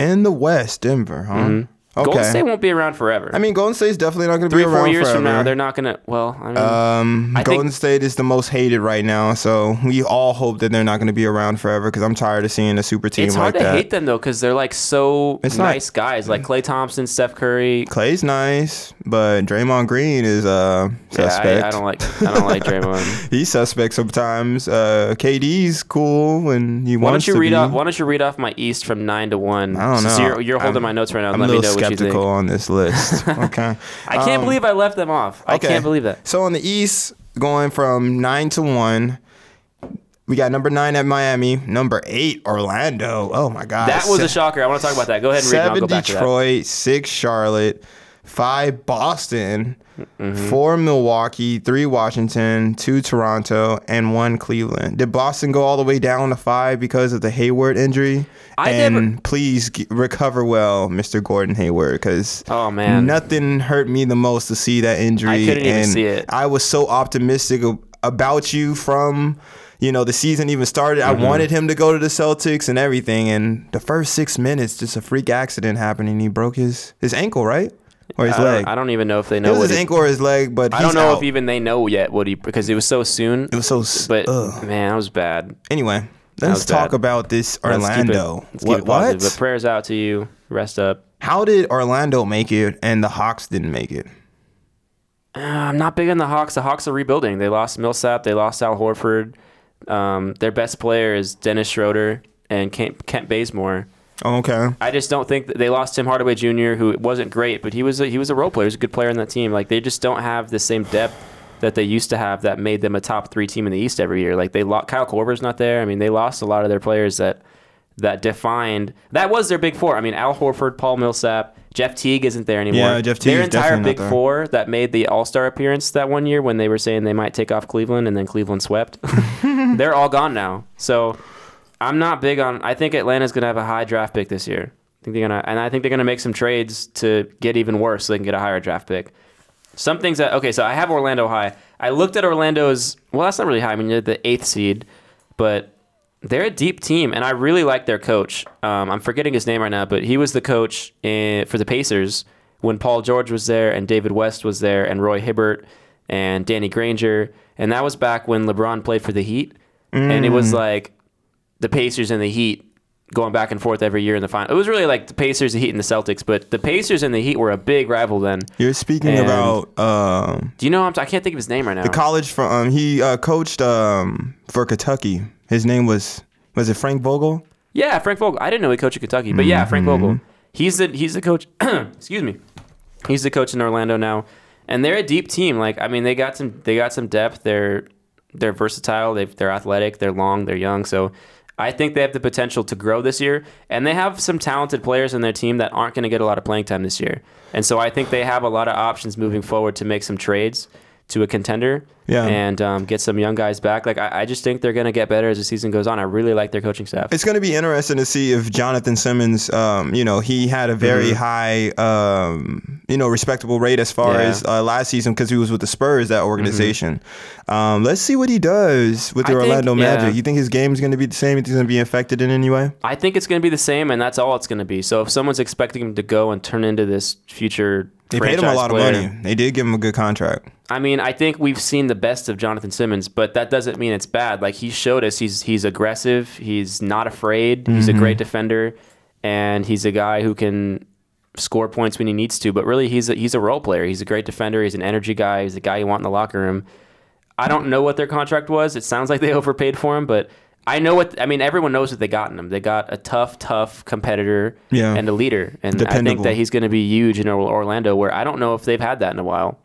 In the West, Denver, huh? Mm-hmm. Okay. Golden State won't be around forever. I mean, Golden State's definitely not going to three be or four years forever. from now, they're not gonna. Well, I mean, Um, I Golden State is the most hated right now, so we all hope that they're not going to be around forever. Because I'm tired of seeing a super team It's like hard to that. hate them though because they're like so It's not- nice guys, like Klay Thompson, Steph Curry. Klay's nice, but Draymond Green is uh Yeah, suspect. I, I don't like I don't like Draymond. He's suspect sometimes. Uh, KD's cool when he Why don't you to read be. off? Why don't you read off my East from nine to one? I don't know. You're, you're holding I'm- my notes right now. I'm Let me know you. Skeptical on this list. okay. I can't Um, believe I left them off. I Okay. can't believe that. So on the East, going from nine to one, we got number nine at Miami, number eight Orlando. Oh my God, That was Se- a shocker. I want to talk about that. Go ahead and read. Seven go back to that. Detroit, six Charlotte, five Boston, Mm-hmm. four Milwaukee, three Washington, two Toronto, and one Cleveland. Did Boston go all the way down to five because of the Hayward injury? I and never- please g- recover well, Mr. Gordon Hayward, because Oh, man. nothing hurt me the most to see that injury. I couldn't even see it. I was so optimistic about you from. You know, the season even started. Mm-hmm. I wanted him to go to the Celtics and everything. And the first six minutes, just a freak accident happened, and he broke his his ankle, right, or his I leg. I don't even know if they know. it was his ankle or his leg, but I don't know out. if even they know yet what he because it was so soon. it was so. But ugh. man, that was bad. Anyway, let's talk bad. about this Let's keep it- Orlando. let's keep what? it positive. what? But prayers out to you. Rest up. How did Orlando make it and the Hawks didn't make it? Uh, I'm not big on the Hawks. The Hawks are rebuilding. They lost Millsap. They lost Al Horford. Um, their best player is Dennis Schroeder and Kent, Kent Bazemore. Oh, okay. I just don't think that they lost Tim Hardaway Jr., who wasn't great, but he was a, he was a role player. He was a good player in that team. Like they just don't have the same depth that they used to have that made them a top three team in the East every year. Like they lost Kyle Korver's not there. I mean, they lost a lot of their players that that defined that was their big four. I mean, Al Horford, Paul Millsap, Jeff Teague isn't there anymore. Yeah, Jeff Teague. Their entire big four that made the All Star appearance that one year when they were saying they might take off Cleveland and then Cleveland swept. They're all gone now. So I'm not big on. I think Atlanta's going to have a high draft pick this year. I think they're gonna, and I think they're gonna make some trades to get even worse, so they can get a higher draft pick. Some things that okay, so I have Orlando high. I looked at Orlando's. Well, that's not really high. I mean, they're the eighth seed, but they're a deep team, and I really like their coach. Um, I'm forgetting his name right now, but he was the coach in, for the Pacers when Paul George was there and David West was there and Roy Hibbert and Danny Granger, and that was back when LeBron played for the Heat, and it Mm. was like the Pacers and the Heat going back and forth every year in the final. It was really like the Pacers, the Heat, and the Celtics, but the Pacers and the Heat were a big rival then. You're speaking And- about um, Do you know? I'm I can't think of his name right now. the college from um, he uh, coached um, for Kentucky. His name was was it Frank Vogel? Yeah, Frank Vogel. I didn't know he coached at Kentucky, but yeah, Frank Vogel. Mm-hmm. He's the he's the coach. excuse me. He's the coach in Orlando now, and they're a deep team. Like I mean, they got some they got some depth. They're they're versatile. They they're athletic. They're long. They're young. So I think they have the potential to grow this year, and they have some talented players in their team that aren't going to get a lot of playing time this year. And so I think they have a lot of options moving forward to make some trades to a contender Yeah. and um, get some young guys back. Like I, I just think they're going to get better as the season goes on. I really like their coaching staff. It's going to be interesting to see if Jonathan Simmons, um, you know, he had a very high, um, you know, respectable rate as far Mm-hmm. Yeah. as uh, last season because he was with the Spurs, that organization. Um, let's see what he does with the Mm-hmm. I think- Orlando Magic. yeah. You think his game is going to be the same? You think he's going to be affected in any way? I think it's going to be the same, and that's all it's going to be. So if someone's expecting him to go and turn into this future, They paid him a lot player, of money. They did give him a good contract. I mean, I think we've seen the best of Jonathan Simmons, but that doesn't mean it's bad. Like he showed us, he's he's aggressive. He's not afraid. He's a mm-hmm. great defender, and he's a guy who can score points when he needs to. But really, he's a, he's a role player. He's a great defender. He's an energy guy. He's a guy you want in the locker room. I don't know what their contract was. It sounds like they overpaid for him, but I know what I mean. Everyone knows what they got in him. They got a tough, tough competitor Yeah. and a leader, and I think that he's going to be huge in Orlando. Where I don't know if they've had that in a while.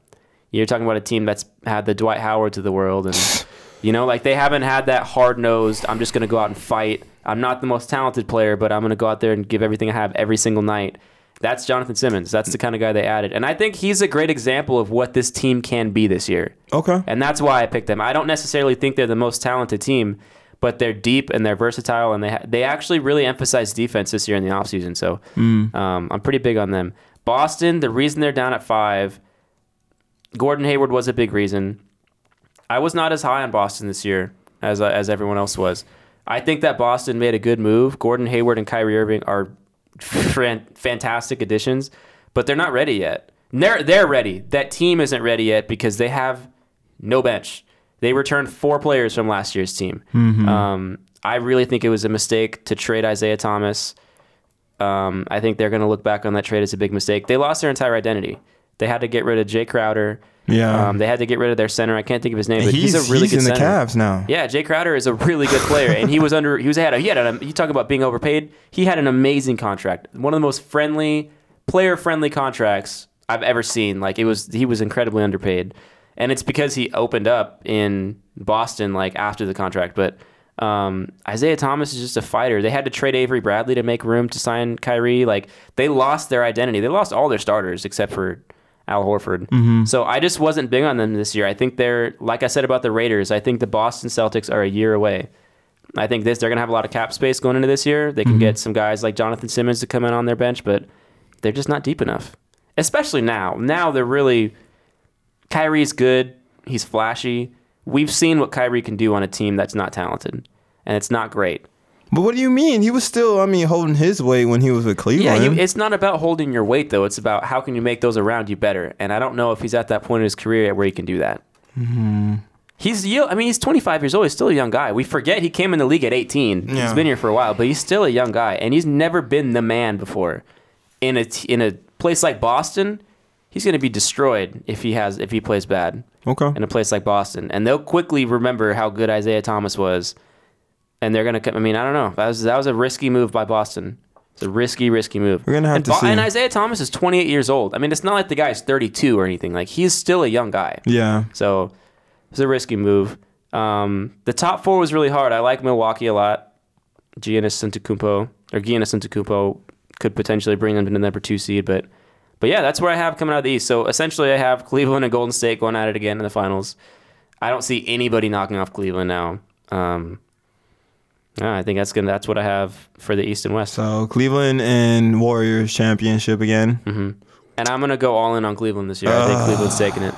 You're talking about a team that's had the Dwight Howards of the world, and you know, like they haven't had that hard nosed. I'm just going to go out and fight. I'm not the most talented player, but I'm going to go out there and give everything I have every single night. That's Jonathan Simmons. That's the kind of guy they added, and I think he's a great example of what this team can be this year. Okay. And that's why I picked them. I don't necessarily think they're the most talented team, but they're deep and they're versatile, and they ha- they actually really emphasize defense this year in the offseason. So um, I'm pretty big on them. Boston, the reason they're down at five, Gordon Hayward was a big reason. I was not as high on Boston this year as uh, as everyone else was. I think that Boston made a good move. Gordon Hayward and Kyrie Irving are fan- fantastic additions, but they're not ready yet. They're they're ready. That team isn't ready yet because they have no bench. They returned four players from last year's team. Um, I really think it was a mistake to trade Isaiah Thomas. Um, I think they're going to look back on that trade as a big mistake. They lost their entire identity. They had to get rid of Jae Crowder. Yeah. Um, they had to get rid of their center. I can't think of his name, but he's, he's, a really he's good in the. Cavs now. Yeah, Jae Crowder is a really good player, and he was under. He was ahead. A, he had. A, you talk about being overpaid. He had an amazing contract. One of the most friendly, player-friendly contracts I've ever seen. Like it was. He was incredibly underpaid, and it's because he opened up in Boston like after the contract. But um, Isaiah Thomas is just a fighter. They had to trade Avery Bradley to make room to sign Kyrie. Like they lost their identity. They lost all their starters except for Al Horford. So I just wasn't big on them this year. I think they're like I said about the Raiders. I think the Boston Celtics are a year away. I think this they're gonna have a lot of cap space going into this year. They can get some guys like Jonathan Simmons to come in on their bench, but they're just not deep enough. Especially now. Now they're really Kyrie's good. He's flashy. We've seen what Kyrie can do on a team that's not talented, and it's not great. But what do you mean? He was still, I mean, holding his weight when he was with Cleveland. Yeah, you, it's not about holding your weight though. It's about how can you make those around you better. And I don't know if he's at that point in his career yet where he can do that. Hmm. He's, I mean, he's 25 years old. He's still a young guy. We forget he came in the league at 18. Yeah. He's been here for a while, but he's still a young guy, and he's never been the man before. In a in a place like Boston, he's going to be destroyed if he has if he plays bad okay. in a place like Boston, and they'll quickly remember how good Isaiah Thomas was, and they're gonna. I mean, I don't know. That was that was a risky move by Boston. It's a risky, risky move. We're gonna have and to see. And Isaiah Thomas is 28 years old. I mean, it's not like the guy's 32 or anything. Like he's still a young guy. Yeah. So it's a risky move. Um, the top four was really hard. I like Milwaukee a lot. Giannis Antetokounmpo or Giannis Antetokounmpo could potentially bring them to the number two seed, but but yeah, that's where I have coming out of the East. So essentially, I have Cleveland and Golden State going at it again in the finals. I don't see anybody knocking off Cleveland now. Um, yeah, I think that's gonna that's what I have for the East and West. So Cleveland and Warriors championship again. Mm-hmm. And I'm gonna go all in on Cleveland this year. I think Cleveland's taking it.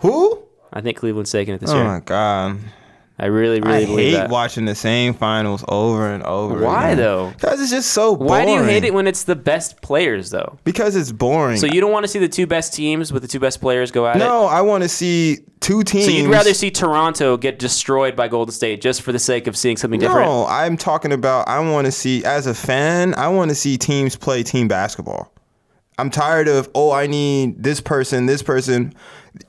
Who? I think Cleveland's taking it this Oh year. Oh my god. I really, really I believe hate that. watching the same finals over and over. Why, again. though? Because it's just so boring. Why do you hate it when it's the best players though? Because it's boring. So you don't want to see the two best teams with the two best players go at it? no, I want to see two teams. So you'd rather see Toronto get destroyed by Golden State just for the sake of seeing something different? No, I'm talking about. I want to see as a fan. I want to see teams play team basketball. I'm tired of oh, I need this person, this person.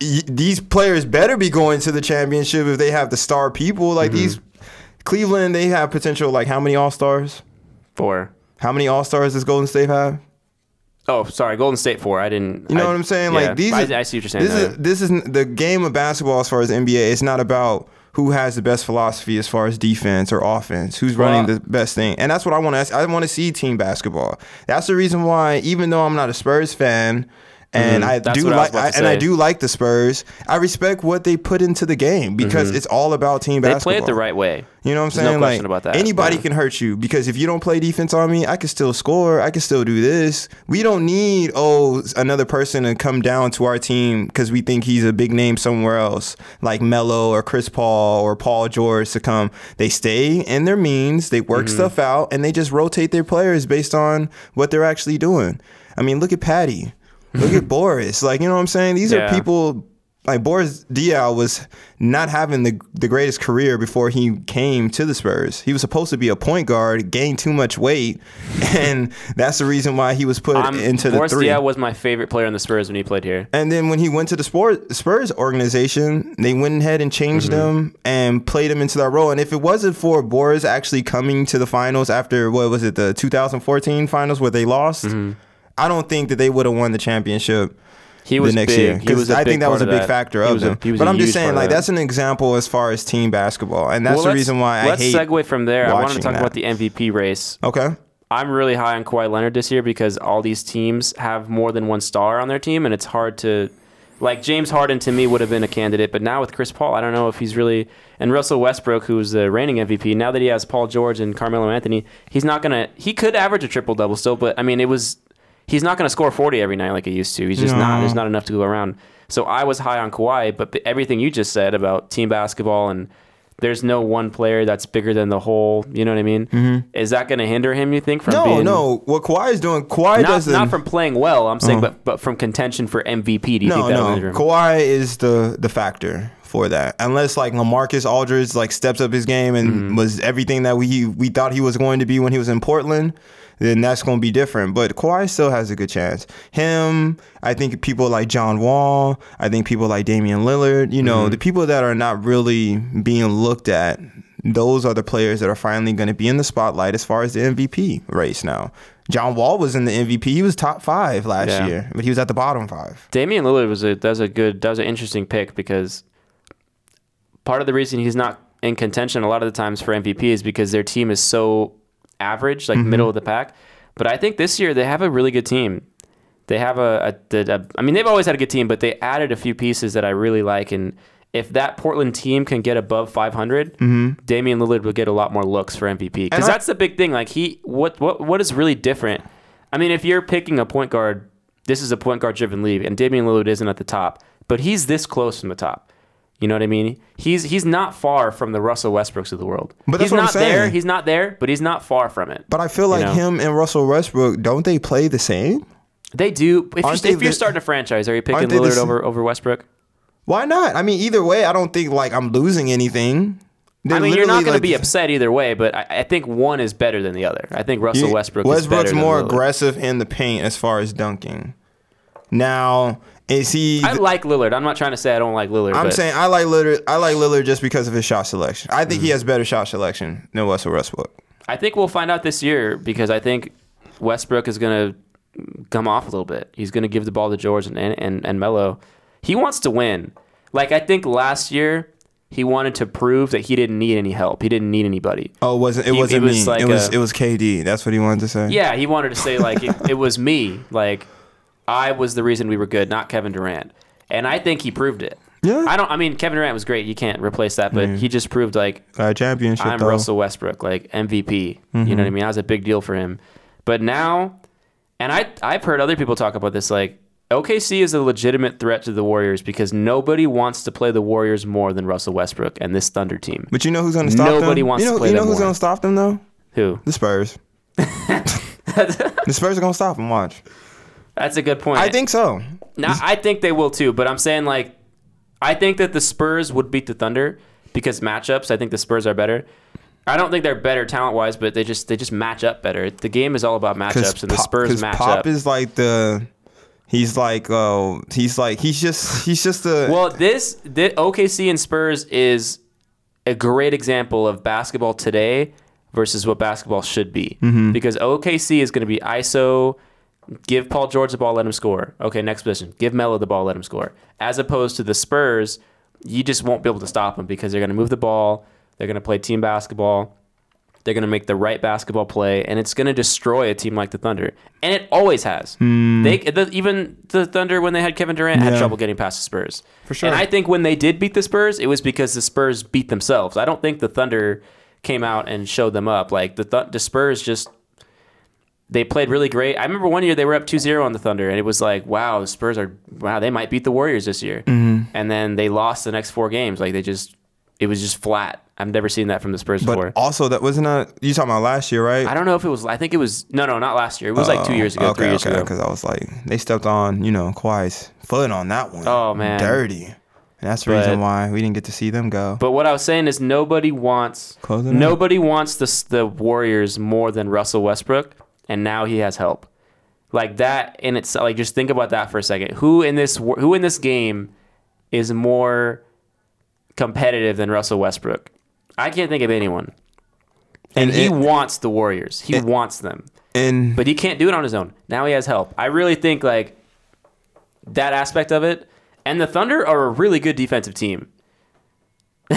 Y- These players better be going to the championship if they have the star people like Mm-hmm. these. Cleveland, they have potential. Like how many All Stars? Four. How many All Stars does Golden State have? Oh, sorry, Golden State four. I didn't. You know I- what I'm saying? yeah, Like these. I, are- I see what you're saying. This is this is the game of basketball as far as NBA. It's not about who has the best philosophy as far as defense or offense. Who's running Well- the best thing? And that's what I want to. I want to see team basketball. That's the reason why, even though I'm not a Spurs fan. And I Mm-hmm. That's do what I like, I, to and I do like the Spurs. I respect what they put into the game because it's all about team Mm-hmm. they play it the right way. You know what I'm There's no saying? question like about that. anybody Yeah. can hurt you because if you don't play defense on me, I can still score. I can still do this. We don't need oh another person to come down to our team because we think he's a big name somewhere else, like Melo or Chris Paul or Paul George to come. They stay in their means. They work Mm-hmm. stuff out and they just rotate their players based on what they're actually doing. I mean, look at Patty. Look at Boris. Like you know what I'm saying? These Yeah. are people like Boris Diaw was not having the the greatest career before he came to the Spurs. He was supposed to be a point guard, gained too much weight, and that's the reason why he was put Um, into the Boris three. Diaw was my favorite player in the Spurs when he played here. and then when he went to the Spurs organization, they went ahead and changed Mm-hmm. him and played him into that role. And if it wasn't for Boris actually coming to the finals after what was it, the 2014 finals where they lost, Mm-hmm. I don't think that they would have won the championship He was the next big. year He because I think that was a big of factor of was a- them. but I'm just saying, like that. that's an example as far as team basketball, and that's Well, the reason why I let's hate. segue from there. I want to talk that. about the MVP race. Okay, I'm really high on Kawhi Leonard this year because all these teams have more than one star on their team, and it's hard to. Like James Harden to me would have been a candidate, but now with Chris Paul, I don't know if he's really. And Russell Westbrook, who's the reigning MVP, now that he has Paul George and Carmelo Anthony, he's not gonna. He could average a triple double still, but I mean, it was. He's not gonna score 40 every night like he used to. He's just not. There's not enough to go around. So I was high on Kawhi, but everything you just said about team basketball and there's no one player that's bigger than the whole. You know what I mean? Is that going to hinder him? You think from Mm-hmm. no, being no. What Kawhi is doing, Kawhi not, doesn't. not from playing well. I'm saying, but but from contention for MVP. Do you no, think that no. hinder him? Kawhi is the the factor for that. Unless like LaMarcus Aldridge like steps up his game and Mm-hmm. was everything that we we thought he was going to be when he was in Portland. Then that's going to be different. But Kawhi still has a good chance. Him, I think people like John Wall, I think people like Damian Lillard, you Mm-hmm. know, the people that are not really being looked at, those are the players that are finally going to be in the spotlight as far as the MVP race now. John Wall was in the MVP. He was top five last Yeah. year, but he was at the bottom five. Damian Lillard was a that's a good that was an interesting pick because part of the reason he's not in contention a lot of the times for MVP is because their team is so average, like mm-hmm. middle of the pack. But I think this year they have a really good team. They have a, a, a, a I mean they've always had a good team, but they added a few pieces that I really like and if that Portland team can get above 500, mm-hmm. Damian Lillard will get a lot more looks for MVP because that's the big thing. Like he, what, what, what is really different? I mean, if you're picking a point guard, this is a point guard driven league, and Damian Lillard isn't at the top, but he's this close from the top. You know what I mean? He's he's not far from the Russell Westbrooks of the world. But he's not there. He's not there, but he's not far from it. But I feel like know? him and Russell Westbrook don't they play the same? They do. If, Aren't you, they if you're the- starting a franchise, are you picking Lillard over over Westbrook? Why not? I mean, either way, I don't think like I'm losing anything. They're I mean, you're not going like, to be upset either way, but I, I think one is better than the other. I think Russell you- Westbrook is Westbrook's more aggressive in the paint as far as dunking. Now, is he? I like Lillard. I'm not trying to say I don't like Lillard. I'm but saying I like Lillard. I like Lillard just because of his shot selection. I think he mm-hmm. has better shot selection than Russell Westbrook. I think we'll find out this year because I think Westbrook is going to come off a little bit. He's going to give the ball to George and, and, and Melo. He wants to win. Like, I think last year he wanted to prove that he didn't need any help. He didn't need anybody. Oh, it wasn't it He- wasn't it was me? like it was a- it was KD. That's what he wanted to say. Yeah, he wanted to say, like, it, it was me. Like, I was the reason we were good, not Kevin Durant. And I think he proved it. Yeah. I don't, I mean, Kevin Durant was great. You can't replace that, but he just proved, like, Uh, championship. I'm though. Russell Westbrook, like MVP. You know what I mean? That was a big deal for him. But now, and I I've heard other people talk about this. Like OKC is a legitimate threat to the Warriors because nobody wants to play the Warriors more than Russell Westbrook and this Thunder team. But you know who's going to stop them? Nobody wants you know, to play You know who's going to stop them though? Who? The Spurs. the Spurs are going to stop them. Watch. That's a good point. I think so. Now, I think they will too, but I'm saying like, I think that the Spurs would beat the Thunder because matchups. I think the Spurs are better. I don't think they're better talent wise, but they just they just match up better. The game is all about matchups, and the Pop- Spurs match Pop up. is like the. He's like, oh, he's like, he's just, he's just a. well, this, this OKC and Spurs is a great example of basketball today versus what basketball should be. Mm-hmm. Because OKC is going to be ISO, give Paul George the ball, let him score. Okay, next position. Give Melo the ball, let him score. As opposed to the Spurs, you just won't be able to stop them because they're going to move the ball, they're going to play team basketball. They're going to make the right basketball play, and it's going to destroy a team like the Thunder. And it always has. They the, even the Thunder when they had Kevin Durant had Hmm. Trouble getting past the Spurs. For sure. And I think when they did beat the Spurs, it was because the Spurs beat themselves. I don't think the Thunder came out and showed them up. Like the Th- the Spurs just they played really great. I remember one year they were up 2-0 on the Thunder and it was like, wow, the Spurs are wow, they might beat the Warriors this year. Mm-hmm. And then they lost the next 4 games. Like they just it was just flat. I've never seen that from the Spurs but before. also, that wasn't that you talking about last year, right? I don't know if it was I think it was no, no, not last year. It was like 2 years ago, Oh, okay, 3 years okay, ago. Because I was like, they stepped on, you know, Kawhi's foot on that one. Oh, man. dirty. And that's the But- reason why we didn't get to see them go. But what I was saying is nobody wants Close it out. nobody wants the the Warriors more than Russell Westbrook, and now he has help. Like that in itself. Like just think about that for a second. Who in this who in this game is more competitive than Russell Westbrook? I can't think of anyone. And, And he it- wants the Warriors. He wants them, and but he can't do it on his own. Now he has help. I really think like that aspect of it. And the Thunder are a really good defensive team.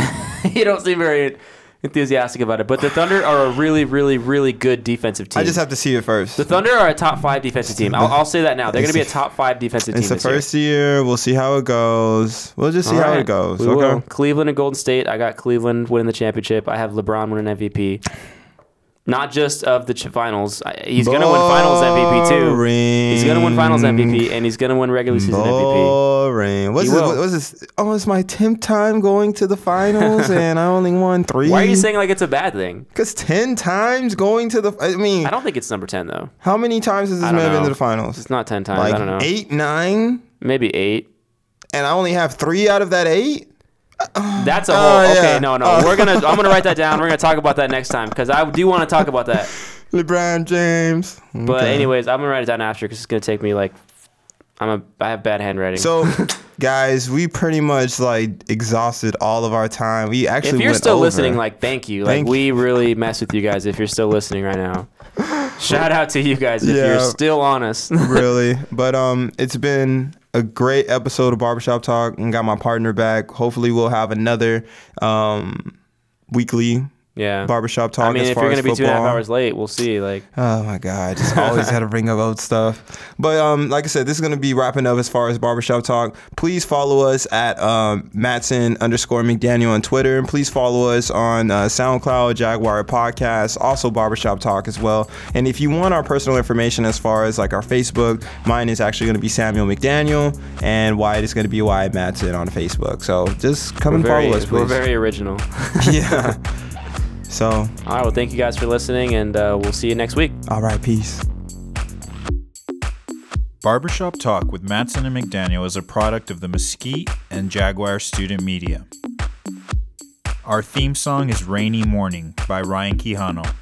you don't seem very enthusiastic about it, but the Thunder are a really, really, really good defensive team. I just have to see it first. the Thunder are a top five defensive team. I'll, I'll say that now. They're going to be a top five defensive team it's the this first year. We'll see how it goes. We'll just see All how right. it goes. We okay. will. Cleveland and Golden State. I got Cleveland winning the championship. I have LeBron winning MVP. Not just of the ch- finals. He's going to win finals MVP too. He's going to win finals MVP and he's going to win regular season MVP. Boring. What's He this, what's this? Oh, it's my tenth time going to the finals, and I only won three. Why are you saying like it's a bad thing? Because ten times going to the. I mean, I don't think it's number 10 though. how many times has this man been to the finals? It's not 10 times. Like I don't know. eight, nine, Maybe 8. and I only have three out of that eight. That's a Oh, whole. okay, yeah. no, no. Oh. We're gonna. I'm gonna write that down. We're gonna talk about that next time because I do want to talk about that. LeBron James. But anyways, I'm gonna write it down after because it's gonna take me like. I'm a. I have bad handwriting. So, guys, we pretty much like exhausted all of our time. We actually if you're still over. listening, like, thank you. Like, Thank we really mess with you guys if you're still listening right now. Shout out to you guys if Yeah. you're still on us. really. But um, it's been a great episode of Barbershop Talk, and got my partner back. Hopefully, we'll have another um weekly yeah. Barbershop Talk. I mean, if you're gonna be two and a half hours late, we'll see. Like, Oh my God! Just always had to bring up old stuff. But um, like I said, this is gonna be wrapping up as far as barbershop talk. Please follow us at um, Matson underscore McDaniel on Twitter, and please follow us on uh, SoundCloud, Jaguar Podcast, also Barbershop Talk as well. And if you want our personal information as far as like our Facebook, mine is actually gonna be Samuel McDaniel, and Wyatt is gonna be Wyatt Matson on Facebook. So just come and very, follow us, Please. we're very original. yeah. So, All right. Well, thank you guys for listening, and uh, we'll see you next week. all right, peace. Barbershop Talk with Matson and McDaniel is a product of the Mesquite and Jaguar Student Media. Our theme song is Rainy Morning by Ryan Quijano.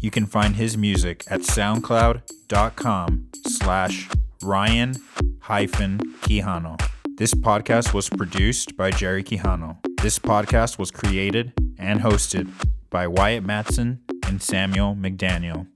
You can find his music at soundcloud.com slash Ryan hyphen Quijano. This podcast was produced by Jerry Quijano. This podcast was created and hosted by Wyatt Matson and Samuel McDaniel.